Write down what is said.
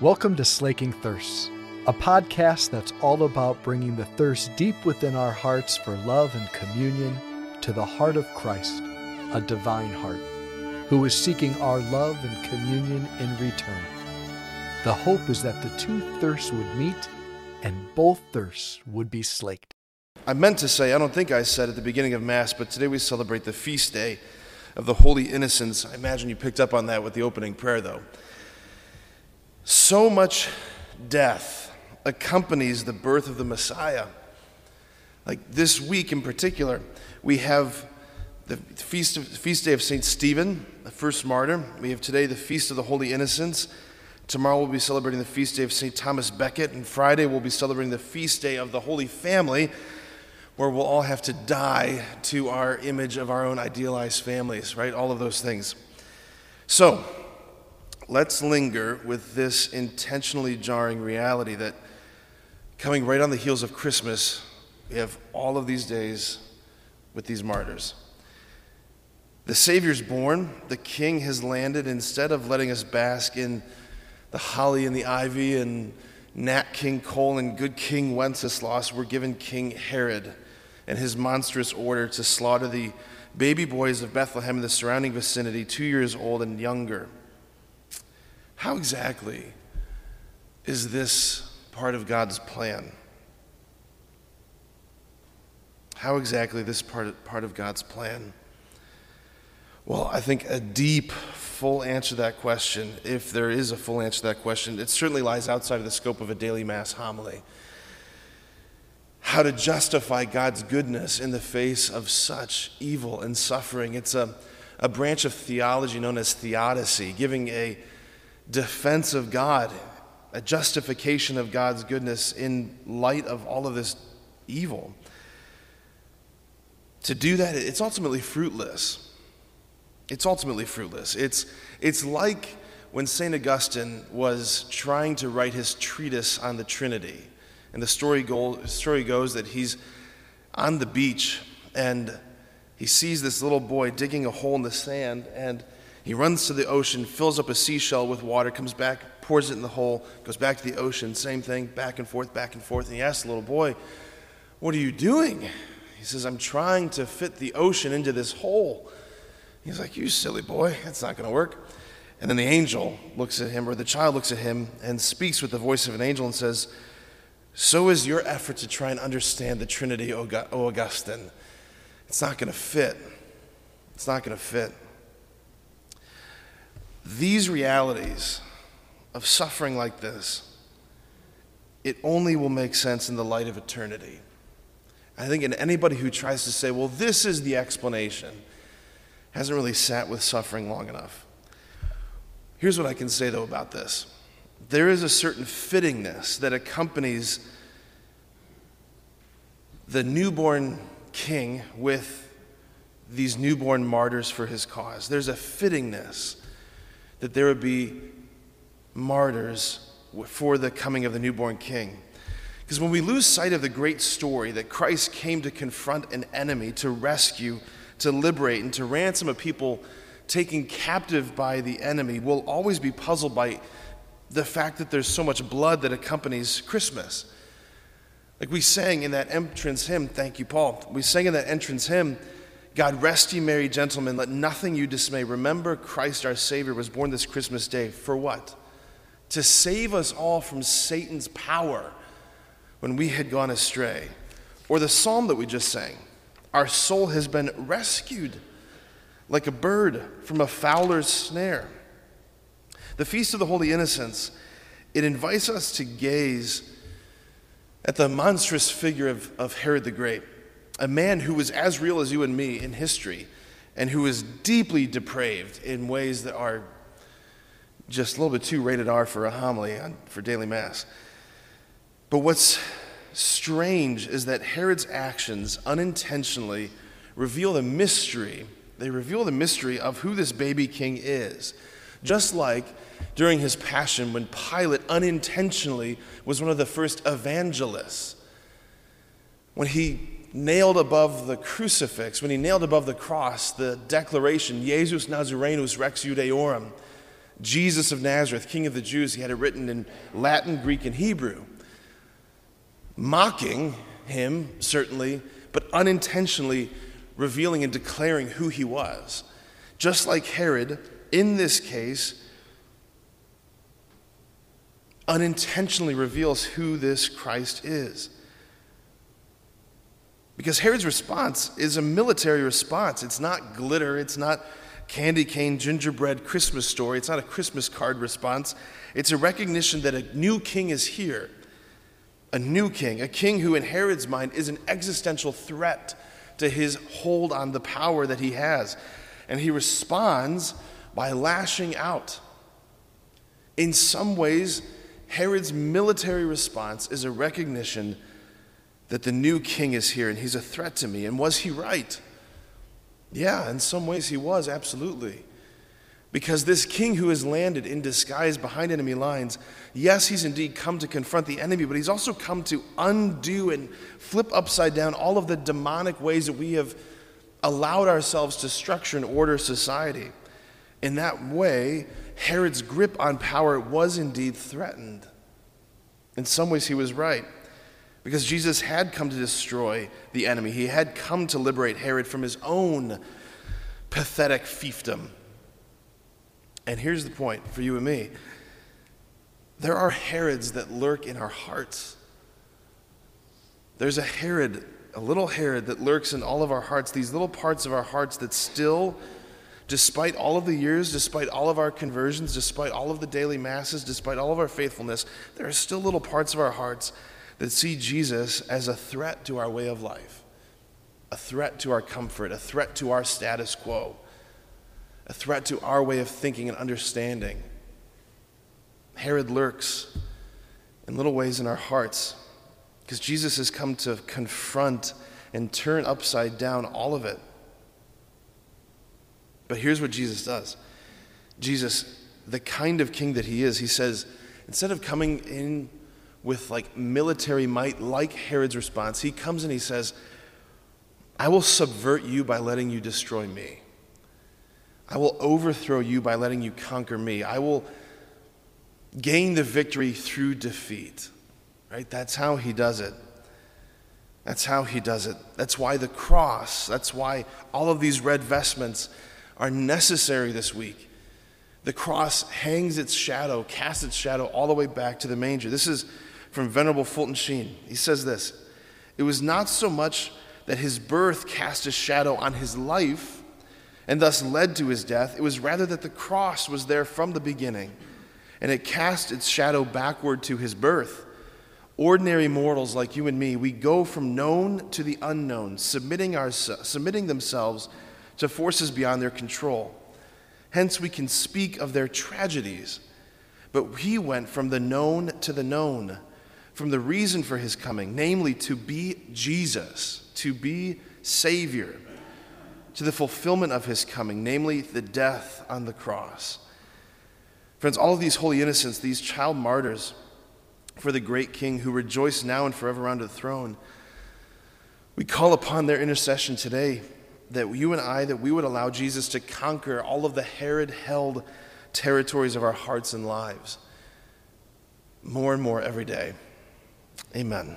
Welcome to Slaking Thirsts, a podcast that's all about bringing the thirst deep within our hearts for love and communion to the heart of Christ, a divine heart, who is seeking our love and communion in return. The hope is that the two thirsts would meet and both thirsts would be slaked. I meant to say, I don't think I said at the beginning of Mass, but today we celebrate the feast day of the Holy Innocents. I imagine you picked up on that with the opening prayer, though. So much death accompanies the birth of the Messiah. Like this week in particular, we have the feast, of, feast day of St. Stephen, the first martyr. We have today the Feast of the Holy Innocents. Tomorrow we'll be celebrating the feast day of St. Thomas Becket, and Friday we'll be celebrating the feast day of the Holy Family, where we'll all have to die to our image of our own idealized families, right? All of those things. So, let's linger with this intentionally jarring reality that coming right on the heels of Christmas, we have all of these days with these martyrs. The Savior's born, the King has landed. Instead of letting us bask in the holly and the ivy and Nat King Cole and good King Wenceslas, we're given King Herod and his monstrous order to slaughter the baby boys of Bethlehem and the surrounding vicinity, two years old and younger. How exactly is this part of God's plan? How exactly this part, part of God's plan? Well, I think a deep, full answer to that question, if there is a full answer to that question, it certainly lies outside of the scope of a daily Mass homily. How to justify God's goodness in the face of such evil and suffering. It's a, a branch of theology known as theodicy, giving a defense of God, a justification of God's goodness in light of all of this evil. To do that, it's ultimately fruitless. It's ultimately fruitless. It's, it's like when St. Augustine was trying to write his treatise on the Trinity. And the story, go, story goes that he's on the beach and he sees this little boy digging a hole in the sand and he runs to the ocean, fills up a seashell with water, comes back, pours it in the hole, goes back to the ocean, same thing, back and forth, back and forth. And he asks the little boy, What are you doing? He says, I'm trying to fit the ocean into this hole. He's like, You silly boy, that's not going to work. And then the angel looks at him, or the child looks at him, and speaks with the voice of an angel and says, So is your effort to try and understand the Trinity, O Augustine. It's not going to fit. It's not going to fit. These realities of suffering like this, it only will make sense in the light of eternity. I think in anybody who tries to say, well, this is the explanation, hasn't really sat with suffering long enough. Here's what I can say, though, about this there is a certain fittingness that accompanies the newborn king with these newborn martyrs for his cause. There's a fittingness that there would be martyrs for the coming of the newborn king. Because when we lose sight of the great story that Christ came to confront an enemy, to rescue, to liberate, and to ransom a people taken captive by the enemy, we'll always be puzzled by the fact that there's so much blood that accompanies Christmas. Like we sang in that entrance hymn, thank you, Paul. We sang in that entrance hymn, God rest ye merry gentlemen, let nothing you dismay. Remember, Christ our Savior was born this Christmas day. For what? To save us all from Satan's power when we had gone astray. Or the psalm that we just sang Our soul has been rescued like a bird from a fowler's snare. The Feast of the Holy Innocents, it invites us to gaze at the monstrous figure of, of Herod the Great a man who was as real as you and me in history and who is deeply depraved in ways that are just a little bit too rated R for a homily on, for daily mass. But what's strange is that Herod's actions unintentionally reveal the mystery. They reveal the mystery of who this baby king is. Just like during his passion, when Pilate unintentionally was one of the first evangelists, when he nailed above the crucifix, when he nailed above the cross the declaration, Jesus Nazarenus Rex Judaeorum, Jesus of Nazareth, King of the Jews. He had it written in Latin, Greek, and Hebrew, mocking him, certainly, but unintentionally revealing and declaring who he was. Just like Herod, in this case, unintentionally reveals who this Christ is. Because Herod's response is a military response. It's not glitter, it's not candy cane gingerbread Christmas story, it's not a Christmas card response. It's a recognition that a new king is here. A new king, a king who, in Herod's mind, is an existential threat to his hold on the power that he has. And he responds by lashing out. In some ways, Herod's military response is a recognition that the new king is here and he's a threat to me. And was he right? Yeah, in some ways he was, absolutely. Because this king who has landed in disguise behind enemy lines, yes, he's indeed come to confront the enemy, but he's also come to undo and flip upside down all of the demonic ways that we have allowed ourselves to structure and order society. In that way, Herod's grip on power was indeed threatened. In some ways, he was right. Because Jesus had come to destroy the enemy, he had come to liberate Herod from his own pathetic fiefdom. And here's the point for you and me there are Herods that lurk in our hearts. There's a Herod, a little Herod that lurks in all of our hearts, these little parts of our hearts that still, despite all of the years, despite all of our conversions, despite all of the daily masses, despite all of our faithfulness, there are still little parts of our hearts that see Jesus as a threat to our way of life, a threat to our comfort, a threat to our status quo, a threat to our way of thinking and understanding. Herod lurks in little ways in our hearts because Jesus has come to confront and turn upside down all of it. But here's what Jesus does Jesus, the kind of king that he is, he says, instead of coming in with like military might, like Herod's response. He comes and he says, I will subvert you by letting you destroy me. I will overthrow you by letting you conquer me. I will gain the victory through defeat. Right? That's how he does it. That's how he does it. That's why the cross, that's why all of these red vestments are necessary this week. The cross hangs its shadow, casts its shadow all the way back to the manger. This is from Venerable Fulton Sheen. He says this It was not so much that his birth cast a shadow on his life and thus led to his death, it was rather that the cross was there from the beginning and it cast its shadow backward to his birth. Ordinary mortals like you and me, we go from known to the unknown, submitting, our, submitting themselves to forces beyond their control. Hence, we can speak of their tragedies. But he went from the known to the known, from the reason for his coming, namely to be Jesus, to be Savior, to the fulfillment of his coming, namely the death on the cross. Friends, all of these holy innocents, these child martyrs for the great King who rejoice now and forever under the throne, we call upon their intercession today that you and I, that we would allow Jesus to conquer all of the Herod held territories of our hearts and lives more and more every day. Amen.